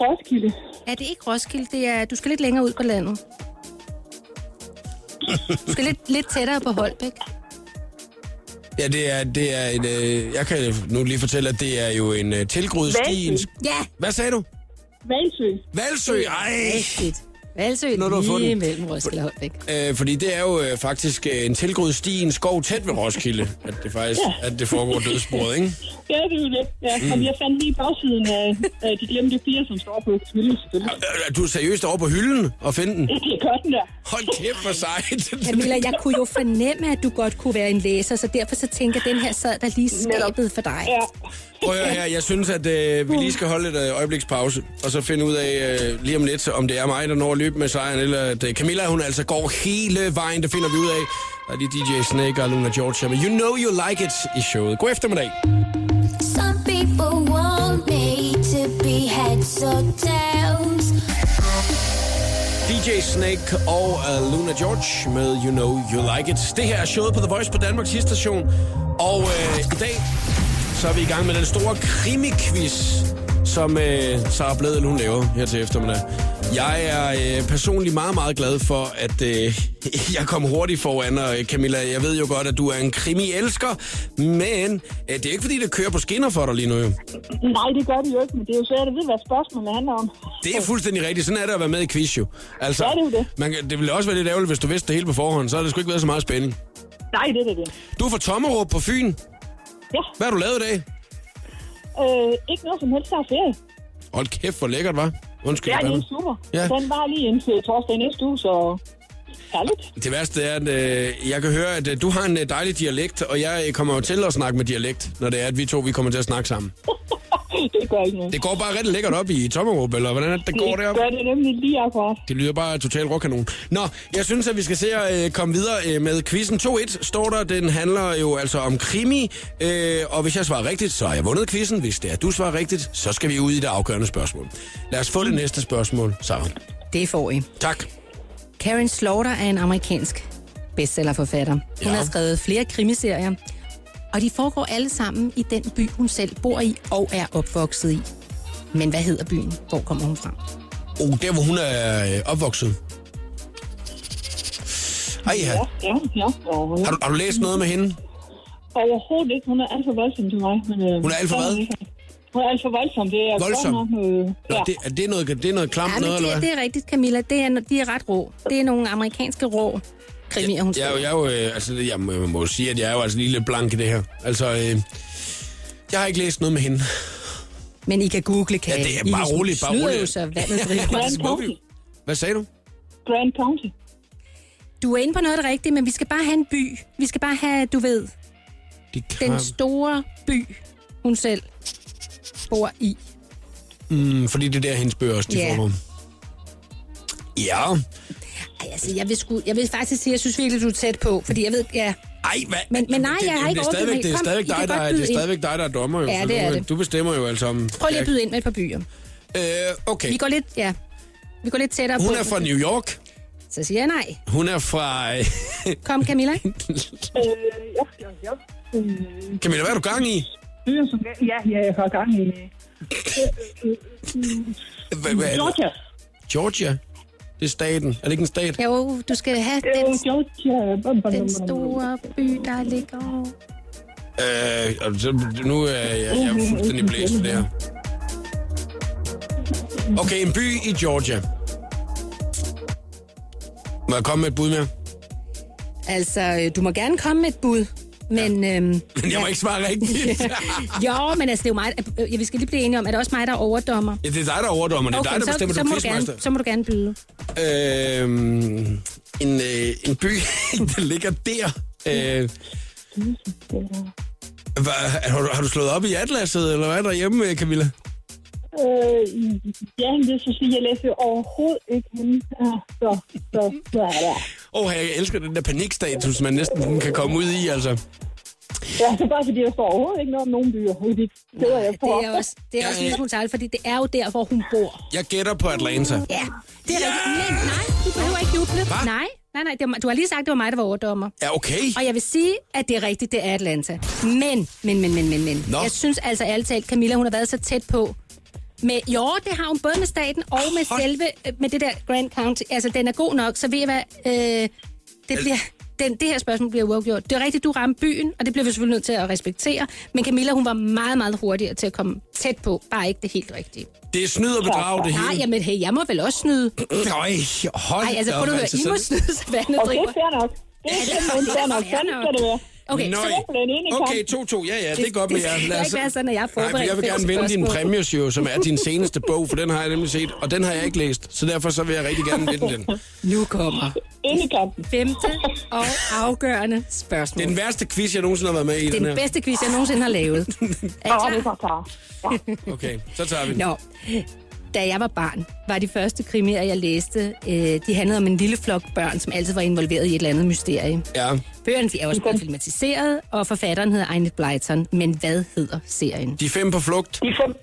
Roskilde. Er det ikke Roskilde? Det er, du skal lidt længere ud på landet. Du skal lidt, lidt tættere på Holbæk. Ja, det er, det er en... Øh, jeg kan nu lige fortælle, at det er jo en øh, tilgroet sti. Valsø. Ja, Hvad sagde du? Valsø. Valsø, ej! rigtigt. Valsø Når du har lige fundet- mellem Roskilde og Holbæk. Øh, fordi det er jo øh, faktisk øh, en tilgroet sti i en skov tæt ved Roskilde, at det faktisk at det foregår dødsbordet, ikke? Ja, det er jo det. Ja. Mm. Og jeg fandt lige bagsiden af, af de glemte fire, som står på hylden, Er du seriøst over på hylden og finde den? Det er godt, den der. Hold kæft for sejt. Camilla, jeg kunne jo fornemme, at du godt kunne være en læser, så derfor så tænker jeg, at den her sad der lige skabet for dig. Ja. Prøv at høre her, jeg synes, at øh, vi lige skal holde et øh, øjebliks pause, og så finde ud af øh, lige om lidt, om det er mig, der når at løbe med sejren, eller at øh, Camilla, hun altså går hele vejen, det finder vi ud af. Og det er DJ Snake og Luna Georgia med You Know You Like It i showet. God eftermiddag. Some people want me to be heads or tails. DJ Snake og uh, Luna George med You Know You Like It. Det her er showet på The Voice på Danmarks station. Og øh, i dag, så er vi i gang med den store krimi-quiz, som øh, Sara Bledel, hun laver her til eftermiddag. Jeg er øh, personligt meget, meget glad for, at øh, jeg kom hurtigt foran, og øh, Camilla, jeg ved jo godt, at du er en krimi-elsker, men øh, det er ikke fordi, det kører på skinner for dig lige nu. Jo. Nej, det gør det jo ikke, men det er jo svært at vide, hvad spørgsmålet handler om. Det er fuldstændig rigtigt. Sådan er det at være med i quiz, jo. Altså, Ja, det er jo det. Man, det ville også være lidt ærgerligt, hvis du vidste det hele på forhånd. Så har det sgu ikke været så meget spænding. Nej, det er det. det. Du er fra Tommerup på Fyn. Ja. Hvad har du lavet i dag? Øh, ikke noget som helst, der er ferie. Hold kæft, hvor lækkert, var. Undskyld. Det er super. Ja. Ja. Den var lige indtil torsdag næste uge, så herligt. Det værste er, at øh, jeg kan høre, at øh, du har en øh, dejlig dialekt, og jeg øh, kommer jo til at snakke med dialekt, når det er, at vi to vi kommer til at snakke sammen. det gør ikke noget. Det går bare rigtig lækkert op i Tommerup, eller hvordan er det, det går det derop? gør det nemlig lige akkurat. Det lyder bare total råkanon. Nå, jeg synes, at vi skal se at øh, komme videre øh, med quizzen. 2-1 står der. Den handler jo altså om krimi. Øh, og hvis jeg svarer rigtigt, så har jeg vundet quizzen. Hvis det er, du svarer rigtigt, så skal vi ud i det afgørende spørgsmål. Lad os få det næste spørgsmål, Sarah. Det får I. Tak. Karen Slaughter er en amerikansk bestsellerforfatter. Hun Ja. har skrevet flere krimiserier, og de foregår alle sammen i den by, hun selv bor i og er opvokset i. Men hvad hedder byen? Hvor kommer hun fra? Oh, der hvor hun er øh, opvokset. Ej, ja. Har, du, har du læst noget med hende? Overhovedet ikke. Hun er alt for voldsom til mig. Men, øh, Hun er alt for hvad? Hun er alt for voldsom. Det er Voldsom? godt nok, øh, Nå, ja. det, er, det noget, det er noget klamt Ja, noget, eller det, hvad? det er rigtigt, Camilla. Det er, de er ret rå. Det er nogle amerikanske rå krimier, hun Jeg, jeg, er jo, øh, altså, jeg må, jeg må sige, at jeg er jo altså lige lidt blank i det her. Altså, øh, jeg har ikke læst noget med hende. Men I kan google, kan Ja, det er I bare roligt, bare roligt. jo så vandet driver. Hvad sagde du? Grand County. Du er inde på noget af det rigtige, men vi skal bare have en by. Vi skal bare have, du ved, De den store by, hun selv bor i. mm, fordi det er der, hendes bøger også, de Ja. foregår. Ja. Ej, altså, jeg vil, sgu, jeg vil faktisk sige, at jeg synes virkelig, du er tæt på. Fordi jeg ved, ja, Ej, hvad? Men- men nej, det, jeg har ikke det er stadigvæk, overbygget det er mig. Stadigvæk dig, der, er- det er stadigvæk dig, der er dommer. Jo, Ja, det du, er det. Du bestemmer jo altså om... prøv lige at byde ind med et par byer. Øh, okay. Vi går lidt, ja, vi går lidt tættere Hun på. er fra New York. Så siger jeg nej. Hun er fra... Kom, Camilla. Øh, ja, ja, ja. Camilla, hvad er du gang i? Byer, som, ja, ja, jeg har gang i Georgia. Georgia? Det er staten. Er det ikke en stat? Jo, du skal have Det jo den, Georgia. Bum, bum, den store by, der ligger... Øh, så, nu er jeg, jeg er fuldstændig blæst for det her. Okay, en by i Georgia. Må jeg komme med et bud mere? Altså, du må gerne komme med et bud. Men, øhm, Men jeg må ikke svare rigtigt. jo, men altså, det er jo mig... øh, Ja, vi skal lige blive enige om, er det også mig, der er overdommer? ja, det er dig, der er overdommer. Det er dig, der så, bestemmer, så, du må er du gerne, så må du gerne byde. Øhm, en, øh, en by, der ligger der. Øh, hvad, har, du, har du slået op i atlaset, eller hvad er der hjemme, Camilla? Øh, ja, det vil så sige, jeg læser overhovedet ikke hende. Ja, så, så, så er det. Åh, oh, jeg elsker den der panikstatus, man næsten kan komme ud i, altså. Ja, det er bare fordi, der står overhovedet ikke noget om nogen byer. Det er steder, jeg Det får. er også, det er Ja, også en lille smule fordi det er jo der, hvor hun bor. Jeg gætter på Atlanta. Ja, det er Ja! rigtigt. Men nej, du behøver ikke juble. Hva? Nej, nej, nej. Det var, du har lige sagt, at det var mig, der var overdommer. Ja, okay. Og jeg vil sige, at det er rigtigt, det er Atlanta. Men, men, men, men, men, men. Nå. Jeg synes altså ærligt talt, Camilla, hun har været så tæt på. Med, jo, det har hun både med staten og med Hold- selve, øh, med det der Grand County. Altså, den er god nok, så ved jeg hvad, øh, det bliver... Den, det her spørgsmål bliver uafgjort. Det er rigtigt, du ramte byen, og det bliver vi selvfølgelig nødt til at respektere. Men Camilla, hun var meget, meget hurtigere til at komme tæt på. Bare ikke det helt rigtige. Det er snyd og bedrag, det Nej, hele. jamen hey, jeg må vel også snyde. Øj, hold Nej, altså prøv at høre, altså, I må snyde, så vandet Og det driver. er fair nok. Det er nok. skal det være. Okay, Nøj. så Simpelthen inde i Okay, kampen. 2-2. Ja, ja, det er godt med det jer. Lad os- ikke være sådan, at jeg er Nej, for jeg vil gerne vinde din præmies jo, som er din seneste bog, for den har jeg nemlig set, og den har jeg ikke læst, så derfor så vil jeg rigtig gerne vinde den. Nu kommer femte og afgørende spørgsmål. Det er den værste quiz, jeg nogensinde har været med i, Det er den den her. bedste quiz, jeg nogensinde har lavet. Er I det klar. Okay, så tager vi den. Nå, da jeg var barn, var de første krimier, jeg læste, øh, de handlede om en lille flok børn, som altid var involveret i et eller andet mysterie. Ja. Bøgerne de er også blevet filmatiseret, og forfatteren hedder Einet Blyton. Men hvad hedder serien? De fem på flugt. De fem.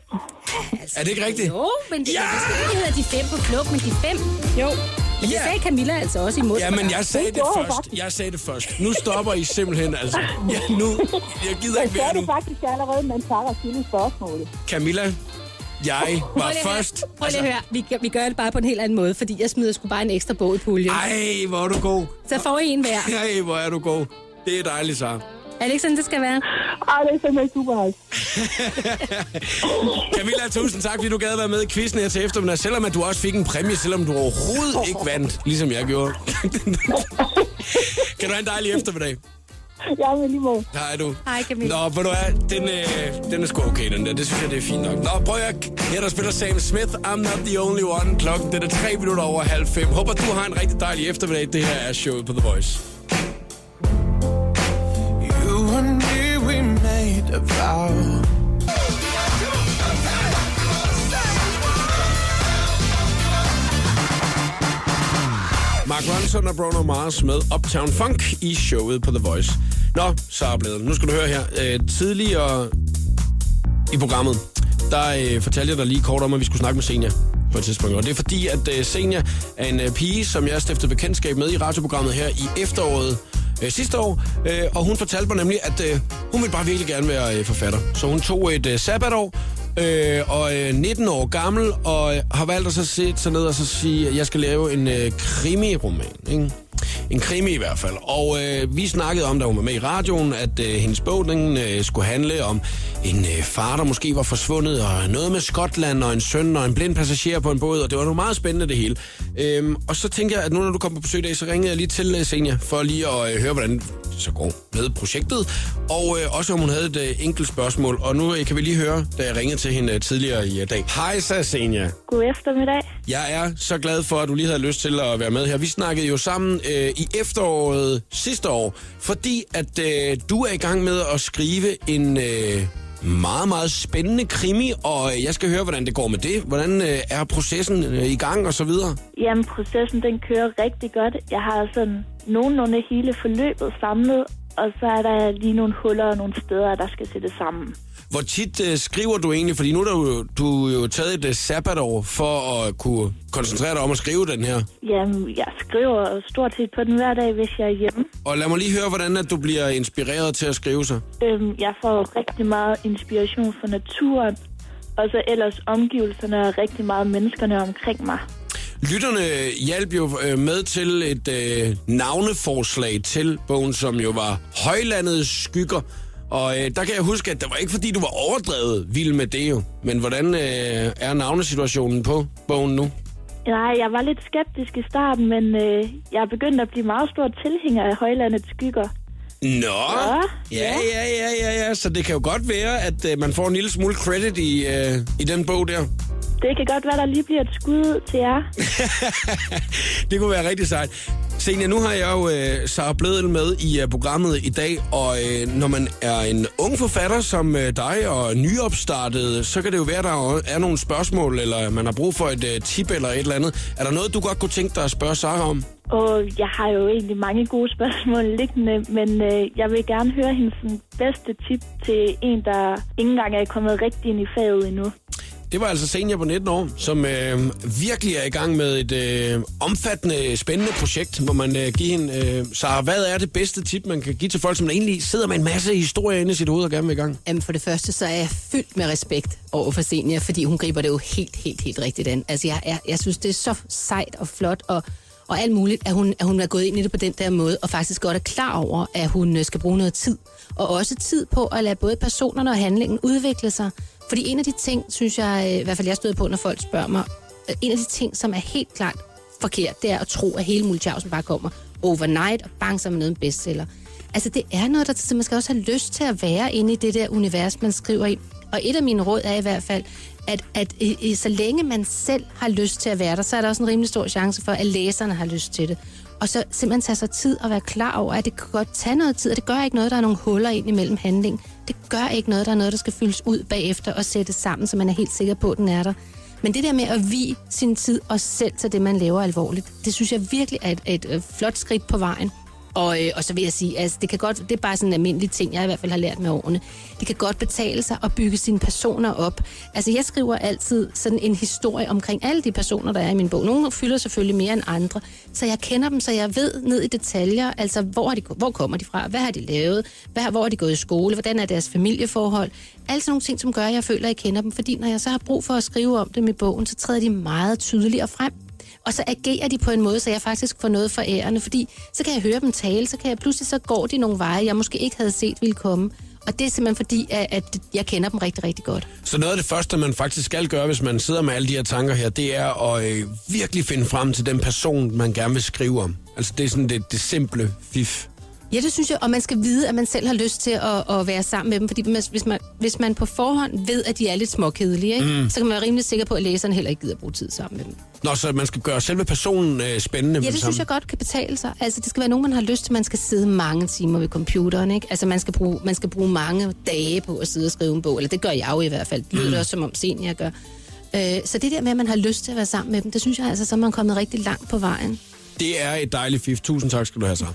Altså, Er det ikke rigtigt? Jo, men det, Ja! det ikke hedder de fem på flugt, men de fem. Jo. Men det Ja. sagde Camilla altså også i. Ja, men jeg sagde det jeg først. Jeg sagde det først. Nu stopper I simpelthen, altså. Ja, nu. Jeg gider Jeg ikke sagde mere det nu. faktisk allerede, men Sarah stille spørgsmålet. Camilla, jeg Prøv var lige at høre- først. Altså, Prøv lige at høre, vi, gør- vi gør det bare på en helt anden måde, fordi jeg smider sgu bare en ekstra bog i puljen. Ej, hvor er du god. Så får I en hver. Ej, hvor er du god. Det er dejligt, Sara. Er det ikke sådan, det skal være? Ej, det er simpelthen super. Camilla, tusind tak, fordi du gad være med i quizzen her til eftermiddag, selvom at du også fik en præmie, selvom du overhovedet ikke vandt, ligesom jeg gjorde. kan du have en dejlig eftermiddag? Jeg er lige måde. Hej du. Hej, Camilla. Nå, ved du hvad, den, øh, den er sgu okay, den der. Det synes jeg, det er fint nok. Nå, prøv at her der spiller Sam Smith, I'm not the only one. Klokken, den er tre minutter over halv fem. Håber, du har en rigtig dejlig eftermiddag. Det her er showet på The Voice. You and me, we made a vow. Mark Ronson og Bruno Mars med Uptown Funk i showet på The Voice. Nå, så er blevet. Nu skal du høre her. Øh, tidligere i programmet, der øh, fortalte jeg dig lige kort om, at vi skulle snakke med Senja på et tidspunkt. Og det er fordi, at øh, Senja er en øh, pige, som jeg stiftede bekendtskab med i radioprogrammet her i efteråret øh, sidste år. Øh, og hun fortalte mig nemlig, at øh, hun ville bare virkelig gerne være øh, forfatter. Så hun tog et øh, sabbatår, øh, og øh, 19 år gammel, og øh, har valgt at så sætte sig ned og så sige, at jeg skal lave en øh, krimi-roman. Ikke? En krimi i hvert fald. Og øh, vi snakkede om, da hun var med i radioen, at øh, hendes bog den, øh, skulle handle om en øh, far, der måske var forsvundet, og noget med Skotland, og en søn, og en blind passager på en båd, og det var nu meget spændende det hele. Øhm, og så tænker jeg, at nu når du kommer på besøg i dag, så ringede jeg lige til øh, Senja, for lige at øh, høre, hvordan det så går med projektet, og øh, også om hun havde et øh, enkelt spørgsmål. Og nu øh, kan vi lige høre, da jeg ringede til hende øh, tidligere i øh, dag. Hej så, Senja. God eftermiddag. Jeg er så glad for, at du lige havde lyst til at være med her. Vi snakkede jo sammen øh, Øh, i efteråret sidste år, fordi at øh, du er i gang med at skrive en øh, meget, meget spændende krimi, og øh, jeg skal høre, hvordan det går med det. Hvordan øh, er processen øh, i gang og så videre? Jamen, processen den kører rigtig godt. Jeg har sådan nogenlunde hele forløbet samlet, og så er der lige nogle huller og nogle steder, der skal sættes sammen. Hvor tit øh, skriver du egentlig? Fordi nu har du, du er jo taget et øh, sabbatår for at kunne koncentrere dig om at skrive den her. Jamen, jeg skriver stort set på den hver dag, hvis jeg er hjemme. Og lad mig lige høre, hvordan at du bliver inspireret til at skrive sig. Øhm, jeg får rigtig meget inspiration fra naturen, og så ellers omgivelserne og rigtig meget menneskerne omkring mig. Lytterne hjalp jo øh, med til et øh, navneforslag til bogen, som jo var Højlandets skygger. Og øh, der kan jeg huske, at det var ikke fordi, du var overdrevet vild med det jo. Men hvordan øh, er navnesituationen på bogen nu? Nej, jeg var lidt skeptisk i starten, men øh, jeg er begyndt at blive meget stor tilhænger af Højlandets skygger. Nå, ja, ja, ja, ja, ja. Så det kan jo godt være, at øh, man får en lille smule credit i, øh, i den bog der. Det kan godt være, der lige bliver et skud til jer. det kunne være rigtig sejt. Senja, nu har jeg jo øh, Sara Bledel med i uh, programmet i dag, og øh, når man er en ung forfatter som øh, dig og nyopstartet, så kan det jo være, der er nogle spørgsmål, eller man har brug for et øh, tip eller et eller andet. Er der noget, du godt kunne tænke dig at spørge Sara om? Og jeg har jo egentlig mange gode spørgsmål liggende, men øh, jeg vil gerne høre hendes bedste tip til en, der ikke engang er kommet rigtig ind i faget endnu det var altså Senior på 19 år, som øh, virkelig er i gang med et øh, omfattende, spændende projekt, hvor man øh, giver hende... Øh, Sarah, hvad er det bedste tip, man kan give til folk, som egentlig sidder med en masse historier inde i sit hoved og gerne vil i gang? Jamen for det første, så er jeg fyldt med respekt over for Senior, fordi hun griber det jo helt, helt, helt rigtigt an. Altså jeg, jeg, jeg synes, det er så sejt og flot, og, og alt muligt, at hun, at hun er gået ind i det på den der måde, og faktisk godt er klar over, at hun øh, skal bruge noget tid. Og også tid på at lade både personerne og handlingen udvikle sig. Fordi en af de ting, synes jeg, øh, i hvert fald jeg støder på, når folk spørger mig, øh, en af de ting, som er helt klart forkert, det er at tro, at hele Multiausen bare kommer overnight og bang, så er man en bestseller. Altså, det er noget, der så man skal også have lyst til at være inde i det der univers, man skriver i. Og et af mine råd er i hvert fald, at, at i, i, så længe man selv har lyst til at være der, så er der også en rimelig stor chance for, at læserne har lyst til det. Og så simpelthen tage sig tid og være klar over, at det kan godt tage noget tid, og det gør ikke noget, der er nogle huller ind imellem handling. Det gør ikke noget, der er noget, der skal fyldes ud bagefter og sættes sammen, så man er helt sikker på, at den er der. Men det der med at vi sin tid og selv til det, man laver alvorligt, det synes jeg virkelig er et, et, et flot skridt på vejen. Og, øh, og så vil jeg sige, altså det kan godt, det er bare sådan en almindelig ting, jeg i hvert fald har lært med årene. Det kan godt betale sig at bygge sine personer op. Altså jeg skriver altid sådan en historie omkring alle de personer, der er i min bog. Nogle fylder selvfølgelig mere end andre, så jeg kender dem, så jeg ved ned i detaljer, altså hvor, har de, hvor kommer de fra, hvad har de lavet, hvad, hvor har de gået i skole, hvordan er deres familieforhold. Alle sådan nogle ting, som gør, at jeg føler, at jeg kender dem, fordi når jeg så har brug for at skrive om dem i bogen, så træder de meget tydeligere frem. Og så agerer de på en måde, så jeg faktisk får noget for ærende, fordi så kan jeg høre dem tale, så kan jeg pludselig så går de nogle veje, jeg måske ikke havde set ville komme. Og det er simpelthen fordi, at, at jeg kender dem rigtig, rigtig godt. Så noget af det første, man faktisk skal gøre, hvis man sidder med alle de her tanker her, det er at øh, virkelig finde frem til den person, man gerne vil skrive om. Altså det er sådan det, det simple fif. Ja, det synes jeg, og man skal vide, at man selv har lyst til at, at være sammen med dem, fordi hvis- man, hvis man på forhånd ved, at de er lidt småkedelige, ikke? Mm. så kan man være rimelig sikker på, at læseren heller ikke gider bruge tid sammen med dem. Nå, så man skal gøre selve personen øh, spændende med Ja, det synes jeg godt kan betale sig. Altså, det skal være nogen, man har lyst til. Man skal sidde mange timer ved computeren, ikke? Altså, man skal bruge, man skal bruge mange dage på at sidde og skrive en bog. Eller det gør jeg jo i hvert fald. Det lyder mm. også, som om senior gør. Øh, så det der med, at man har lyst til at være sammen med dem, det synes jeg altså, så er man kommet rigtig langt på vejen. Det er et dejligt fif. Tusind tak skal du have så.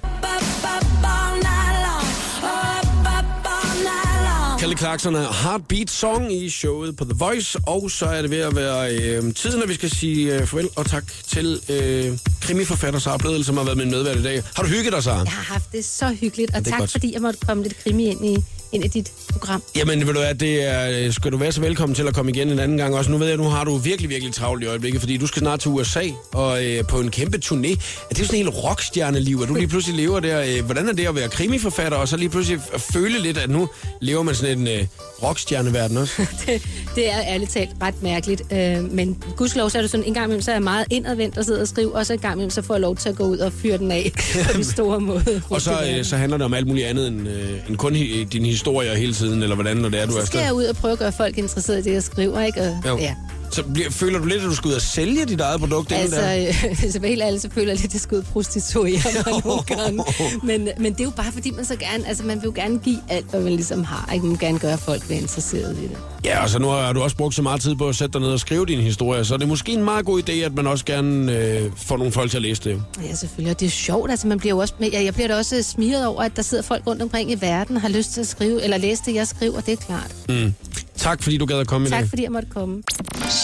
Kelly Clarkson er Heartbeat Song i showet på The Voice, og så er det ved at være øh, tiden, at vi skal sige øh, farvel og tak til øh, krimiforfatter Sara Bledel, som har været min medvært i dag. Har du hygget dig, Sara? Jeg har haft det så hyggeligt, og ja, tak godt. fordi jeg måtte komme lidt krimi ind i, ind i dit program. Jamen, vil du være, det er, øh, skal du være så velkommen til at komme igen en anden gang også. Nu ved jeg, nu har du virkelig, virkelig travlt i øjeblikket, fordi du skal snart til USA og øh, på en kæmpe turné. Er det jo sådan en helt rockstjerneliv, at du lige pludselig lever der? Øh, hvordan er det at være krimiforfatter, og så lige pludselig føle lidt, at nu lever man sådan en øh, rockstjerneverden også? det, det er ærligt talt ret mærkeligt. Øh, men gudskelov, så er det sådan, en gang imellem, så er jeg meget indadvendt og sidder og skriver, og så en gang imellem, så får jeg lov til at gå ud og fyre den af på den store måde. og så, øh, så handler det om alt muligt andet end, øh, end kun hi- dine historier hele tiden, eller hvordan, når det er, du er så skal afsted. jeg ud og prøve at gøre folk interesserede i det, jeg skriver, ikke? Og, Jo. ja. Så bliver, føler du lidt, at du skal ud og sælge dit eget produkt? Altså, der? øh, vil helt ærligt, så føler jeg lidt, at jeg skal ud og prostituere mig nogle gange. Men, men det er jo bare, fordi man så gerne, altså man vil jo gerne give alt, hvad man ligesom har. Ikke? Man vil gerne gøre, at folk bliver interesseret i det. Ja, og så nu har du også brugt så meget tid på at sætte dig ned og skrive dine historier, så det er måske en meget god idé, at man også gerne øh, får nogle folk til at læse det. Ja, selvfølgelig. Og det er sjovt. Altså, man bliver jo også, jeg, jeg bliver da også smiret over, at der sidder folk rundt omkring i verden og har lyst til at skrive, eller læse det, jeg skriver. Det er klart. Mm. Tak, fordi du gad at komme i dag. Tak, fordi jeg måtte komme.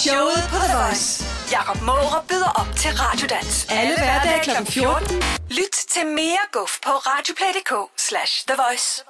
Showet på The Voice. Jakob Måre byder op til Radiodans. Alle hverdage kl. 14. Lyt til mere guf på radioplay.dk slash The Voice.